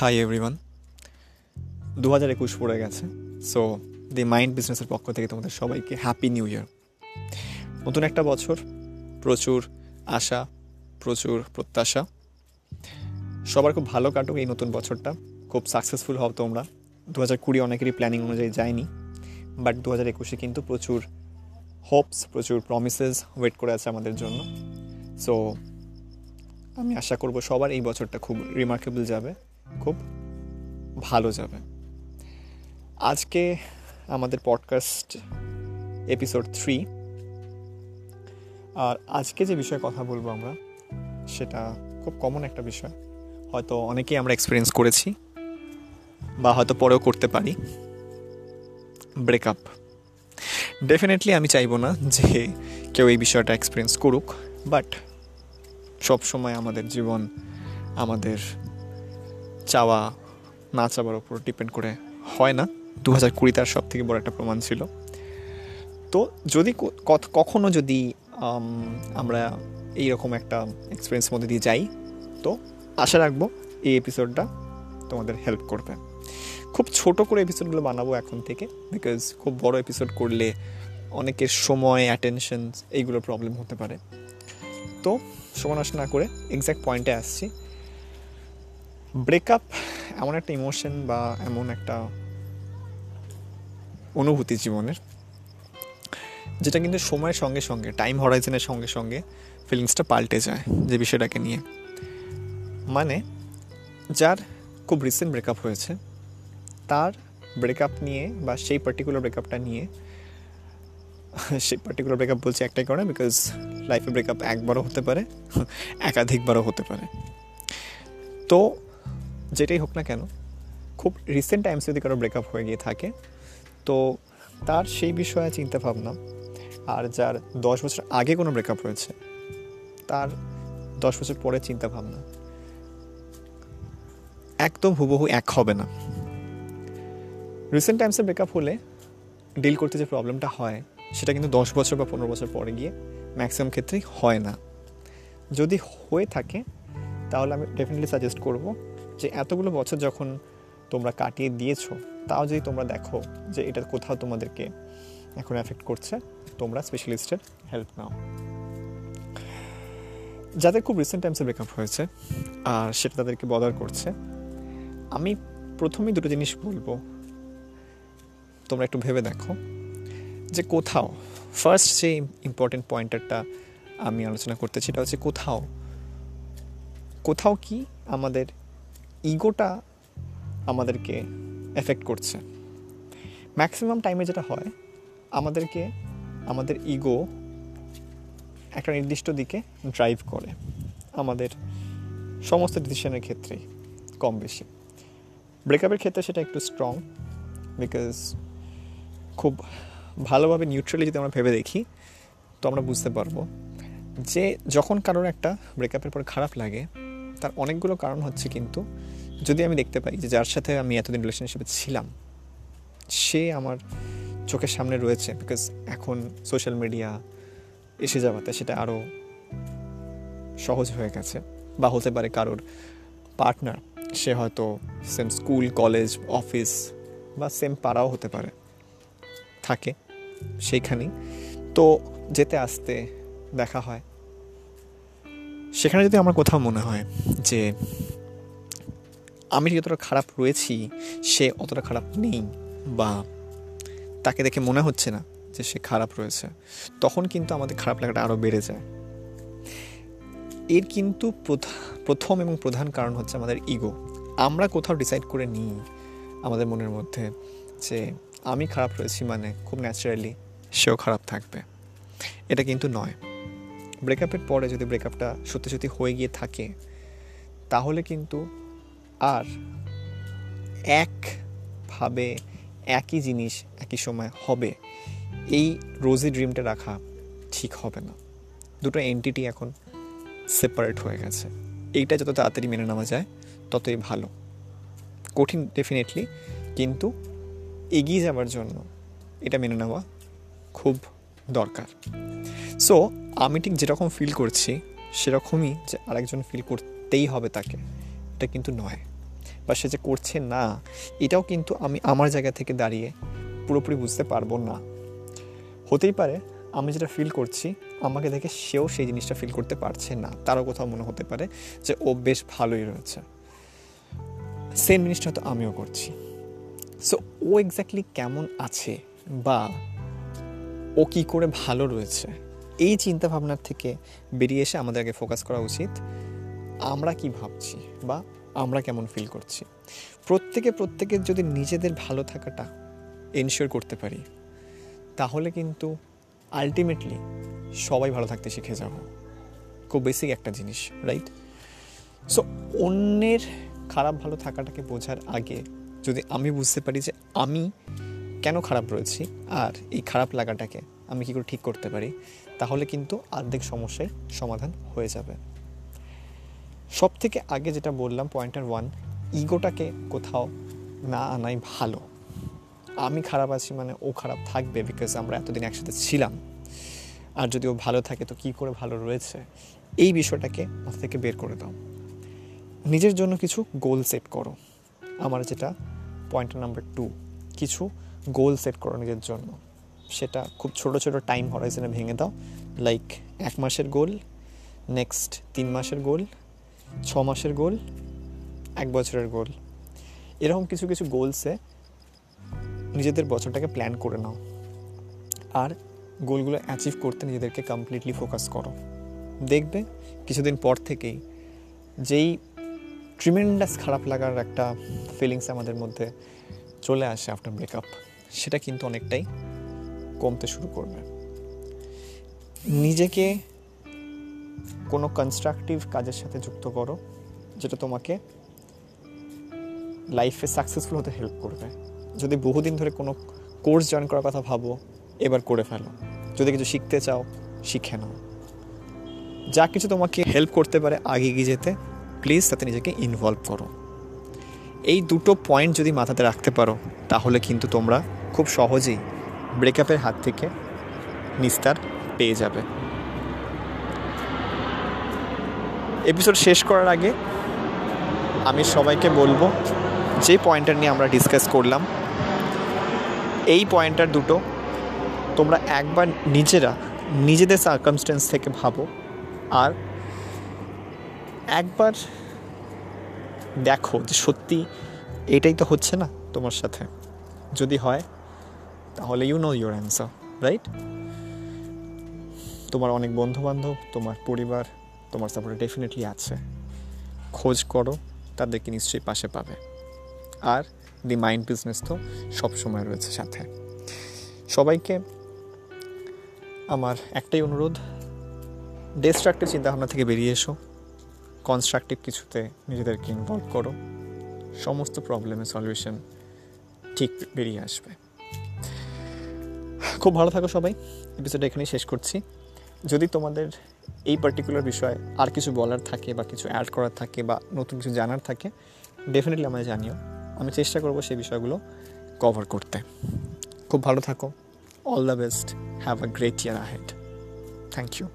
Hi everyone দু হাজার একুশ পড়ে গেছে সো দি মাইন্ড বিজনেসের পক্ষ থেকে তোমাদের সবাইকে হ্যাপি নিউ ইয়ার নতুন একটা বছর, প্রচুর আশা, প্রচুর প্রত্যাশা। সবার খুব ভালো কাটুক এই নতুন বছরটা। খুব সাকসেসফুল হও তোমরা। দু হাজার কুড়ি অনেকেরই প্ল্যানিং অনুযায়ী যায়নি বাট দু হাজার একুশে কিন্তু প্রচুর হোপস প্রচুর প্রমিসেস ওয়েট করে আছে আমাদের জন্য। সো আমি আশা করব সবার এই বছরটা খুব রিমার্কেবল যাবে। খুব ভালো যাবে। আজকে আমাদের পডকাস্ট এপিসোড থ্রি আর আজকে যে বিষয়ে কথা বলব আমরা, সেটা খুব কমন একটা বিষয়। হয়তো অনেকেই আমরা এক্সপিরিয়েন্স করেছি, বা হয়তো পরেও করতে পারি। ব্রেকআপ ডেফিনেটলি আমি চাইব না যে কেউ এই বিষয়টা এক্সপিরিয়েন্স করুক বাট সব সময় আমাদের জীবন, আমাদের চাওয়া না চাওয়ার উপর ডিপেন্ড করে হয় না। দু হাজার কুড়ি তার সব থেকে বড় একটা প্রমাণ ছিল। তো যদি কখনো যদি আমরা এইরকম একটা এক্সপিরিয়েন্স মধ্যে দিয়ে যাই, তো আশা রাখব এই এপিসোডটা তোমাদের হেল্প করবে। খুব ছোট করে এপিসোডগুলো বানাবো এখন থেকে বিকজ খুব বড় এপিসোড করলে অনেকের সময় অ্যাটেনশন এইগুলো প্রবলেম হতে পারে। তো সময় নষ্ট না করে এক্স্যাক্ট পয়েন্টে আসছি। ব্রেকআপ এমন একটা ইমোশন বা এমন একটা অনুভূতি জীবনের, যেটা কিন্তু সময়ের সঙ্গে সঙ্গে টাইম হরাইজনের সঙ্গে সঙ্গে ফিলিংসটা পাল্টে যায় যে বিষয়টাকে নিয়ে। মানে যার খুব রিসেন্ট ব্রেকআপ হয়েছে, তার ব্রেকআপ নিয়ে বা সেই পার্টিকুলার ব্রেকআপটা নিয়ে, সেই পার্টিকুলার ব্রেকআপ বলছি একটাই কারণে বিকজ লাইফে ব্রেকআপ একবারও হতে পারে, একাধিকবারও হতে পারে। তো যেটাই হোক না কেন, খুব রিসেন্ট টাইমস যদি কারও ব্রেকআপ হয়ে গিয়ে থাকে, তো তার সেই বিষয়ে চিন্তা ভাবনা আর যার দশ বছর আগে কোনো ব্রেকআপ হয়েছে, তার দশ বছর পরে চিন্তা ভাবনা একদম হুবহু এক হবে না। রিসেন্ট টাইমসে ব্রেকআপ হলে ডিল করতে যে প্রবলেমটা হয়, সেটা কিন্তু দশ বছর বা পনেরো বছর পরে গিয়ে ম্যাক্সিমাম ক্ষেত্রেই হয় না। যদি হয়ে থাকে, তাহলে আমি ডেফিনেটলি সাজেস্ট করব যে এতগুলো বছর যখন তোমরা কাটিয়ে দিয়েছ, তাও যদি তোমরা দেখো যে এটা কোথাও তোমাদেরকে এখন এফেক্ট করছে, তোমরা স্পেশালিস্টের হেল্প নাও। যাদের খুব রিসেন্ট টাইমসে ব্রেকআপ হয়েছে, আর সেটা তাদেরকে বদার করছে, আমি প্রথমেই দুটো জিনিস বলব। তোমরা একটু ভেবে দেখো যে কোথাও ফার্স্ট যে ইম্পর্টেন্ট পয়েন্টারটা আমি আলোচনা করতে সেটা হচ্ছে কোথাও কোথাও কি আমাদের ইগোটা আমাদেরকে এফেক্ট করছে। ম্যাক্সিমাম টাইমে যেটা হয়, আমাদেরকে, আমাদের ইগো একটা নির্দিষ্ট দিকে ড্রাইভ করে। আমাদের সমস্ত ডিসিশনের ক্ষেত্রেই কম বেশি। ব্রেকআপের ক্ষেত্রে সেটা একটু স্ট্রং বিকজ খুব ভালোভাবে নিউট্রালি যদি আমরা ভেবে দেখি, তো আমরা বুঝতে পারব যে যখন কারোর একটা ব্রেকআপের পর খারাপ লাগে তার অনেকগুলো কারণ হচ্ছে কিন্তু, যদি আমি দেখতে পাই যে যার সাথে আমি এতদিন রিলেশনশিপে ছিলাম, সে আমার চোখের সামনে রয়েছে বিকজ এখন সোশ্যাল মিডিয়া এসে যাওয়াতে সেটা আরও সহজ হয়ে গেছে। বা হতে পারে কারোর পার্টনার সে হয়তো সেম স্কুল কলেজ অফিস বা সেম পাড়াও হতে পারে, থাকে সেইখানেই। তো যেতে আসতে দেখা হয়। সেখানে যদি আমার কোথাও মনে হয় যে আমি যতটা খারাপ রয়েছি, সে অতটা খারাপ নেই বা তাকে দেখে মনে হচ্ছে না যে সে খারাপ রয়েছে, তখন কিন্তু আমাদের খারাপ লাগাটা আরও বেড়ে যায়। এর কিন্তু প্রথম এবং প্রধান কারণ হচ্ছে আমাদের ইগো আমরা কোথাও ডিসাইড করে নিই আমাদের মনের মধ্যে যে আমি খারাপ রয়েছি মানে খুব ন্যাচারালি সেও খারাপ থাকবে। এটা কিন্তু নয়। ব্রেকআপের পরে যদি ব্রেকআপটা সত্যি সত্যি হয়ে গিয়ে থাকে, তাহলে কিন্তু আর একভাবে একই জিনিস একই সময় হবে। এই রোজি ড্রিমটা রাখা ঠিক হবে না। দুটো এন্টিটি এখন সেপারেট হয়ে গেছে। এইটা যত তাড়াতাড়ি মেনে নেওয়া যায়, ততই ভালো। কঠিন ডেফিনেটলি কিন্তু এগিয়ে যাওয়ার জন্য এটা মেনে নেওয়া খুব দরকার। সো আমি ঠিক যেরকম ফিল করছি, সেরকমই যে আরেকজন ফিল করতেই হবে তাকে। এটা কিন্তু নয়। বা সে যে করছে না, এটাও কিন্তু আমি আমার জায়গা থেকে দাঁড়িয়ে পুরোপুরি বুঝতে পারব না। হতেই পারে, আমি যেটা ফিল করছি, আমাকে দেখে সেও সেই জিনিসটা ফিল করতে পারছে না। তারও কোথাও মনে হতে পারে যে ও বেশ ভালোই রয়েছে। সেম জিনিসটা হয়তো আমিও করছি। সো ও এক্স্যাক্টলি কেমন আছে বা ও কি করে ভালো রয়েছে? এই চিন্তা ভাবনার থেকে বেরিয়ে এসে আমাদের আগে ফোকাস করা উচিত, আমরা কি ভাবছি বা আমরা কেমন ফিল করছি? প্রত্যেকে প্রত্যেকের যদি নিজেদের ভালো থাকাটা এনশিওর করতে পারি, তাহলে কিন্তু আলটিমেটলি সবাই ভালো থাকতে শিখে যাব। খুব বেসিক একটা জিনিস রাইট সো অন্যের খারাপ ভালো থাকাটাকে বোঝার আগে যদি আমি বুঝতে পারি যে আমি কেন খারাপ রয়েছি? আর এই খারাপ লাগাটাকে আমি কী করে ঠিক করতে পারি? তাহলে কিন্তু আর্ধেক সমস্যার সমাধান হয়ে যাবে। সব থেকে আগে যেটা বললাম, পয়েন্টার ওয়ান, ইগোটাকে কোথাও না আনাই ভালো। আমি খারাপ আছি মানে ও খারাপ থাকবে বিকজ আমরা এতদিন একসাথে ছিলাম। আর যদি ও ভালো থাকে তো কী করে ভালো রয়েছে? এই বিষয়টাকে মাথা থেকে বের করে দাও। নিজের জন্য কিছু গোল সেট করো। আমার যেটা পয়েন্ট নাম্বার টু কিছু গোল সেট করো নিজের জন্য। সেটা খুব ছোট ছোট টাইম হরাইজনে ভেঙে দাও। লাইক এক মাসের গোল নেক্সট তিন মাসের গোল ছ মাসের গোল এক বছরের গোল এরকম কিছু কিছু গোলসে নিজেদের বছরটাকে প্ল্যান করে নাও। আর গোলগুলো অ্যাচিভ করতে নিজেদেরকে কমপ্লিটলি ফোকাস করো। দেখবে কিছুদিন পর থেকেই যেই ট্রিমেন্ডাস খারাপ লাগার একটা ফিলিংস আমাদের মধ্যে চলে আসে আফটার ব্রেকআপ সেটা কিন্তু অনেকটাই কমতে শুরু করবে। নিজেকে কোনো কনস্ট্রাকটিভ কাজের সাথে যুক্ত করো, যেটা তোমাকে লাইফে সাকসেসফুল হতে হেল্প করবে। যদি বহুদিন ধরে কোনো কোর্স জয়েন করার কথা ভাবো, এবার করে ফেলো। যদি কিছু শিখতে চাও, শিখে নাও। যা কিছু তোমাকে হেল্প করতে পারে আগে এগিয়ে যেতে প্লিজ তাতে নিজেকে ইনভলভ করো। এই দুটো পয়েন্ট যদি মাথাতে রাখতে পারো, তাহলে কিন্তু তোমরা খুব সহজেই ব্রেকআপের হাত থেকে নিস্তার পেয়ে যাবে। এপিসোড শেষ করার আগে আমি সবাইকে বলব, যে পয়েন্টার নিয়ে আমরা ডিসকাস করলাম, এই পয়েন্টার দুটো তোমরা একবার নিজেরা, নিজেদের সার্কামস্টেন্স থেকে ভাবো আর একবার দেখো যে সত্যি এটাই তো হচ্ছে না তোমার সাথে। যদি হয় তাহলে you know your answer right তোমার অনেক বন্ধুবান্ধব, তোমার পরিবার, তোমার সাপোর্টে ডেফিনেটলি আছে। খোঁজ করো, তাদেরকে নিশ্চয়ই পাশে পাবে। আর দি মাইন্ড বিজনেস তো সবসময় রয়েছে সাথে। সবাইকে আমার একটাই অনুরোধ ডিস্ট্রাক্টিভ চিন্তাভাবনা থেকে বেরিয়ে এসো। কনস্ট্রাকটিভ কিছুতে নিজেদেরকে ইনভলভ করো। সমস্ত প্রবলেমের সলিউশন ঠিক বেরিয়ে আসবে। খুব ভালো থাকো সবাই। এপিসোড এখানেই শেষ করছি। যদি তোমাদের এই পার্টিকুলার বিষয়ে আর কিছু বলার থাকে বা কিছু অ্যাড করার থাকে বা নতুন কিছু জানার থাকে ডেফিনেটলি আমায় জানিও। আমি চেষ্টা করব সেই বিষয়গুলো কভার করতে। খুব ভালো থাকো। All the best have a great year ahead thank you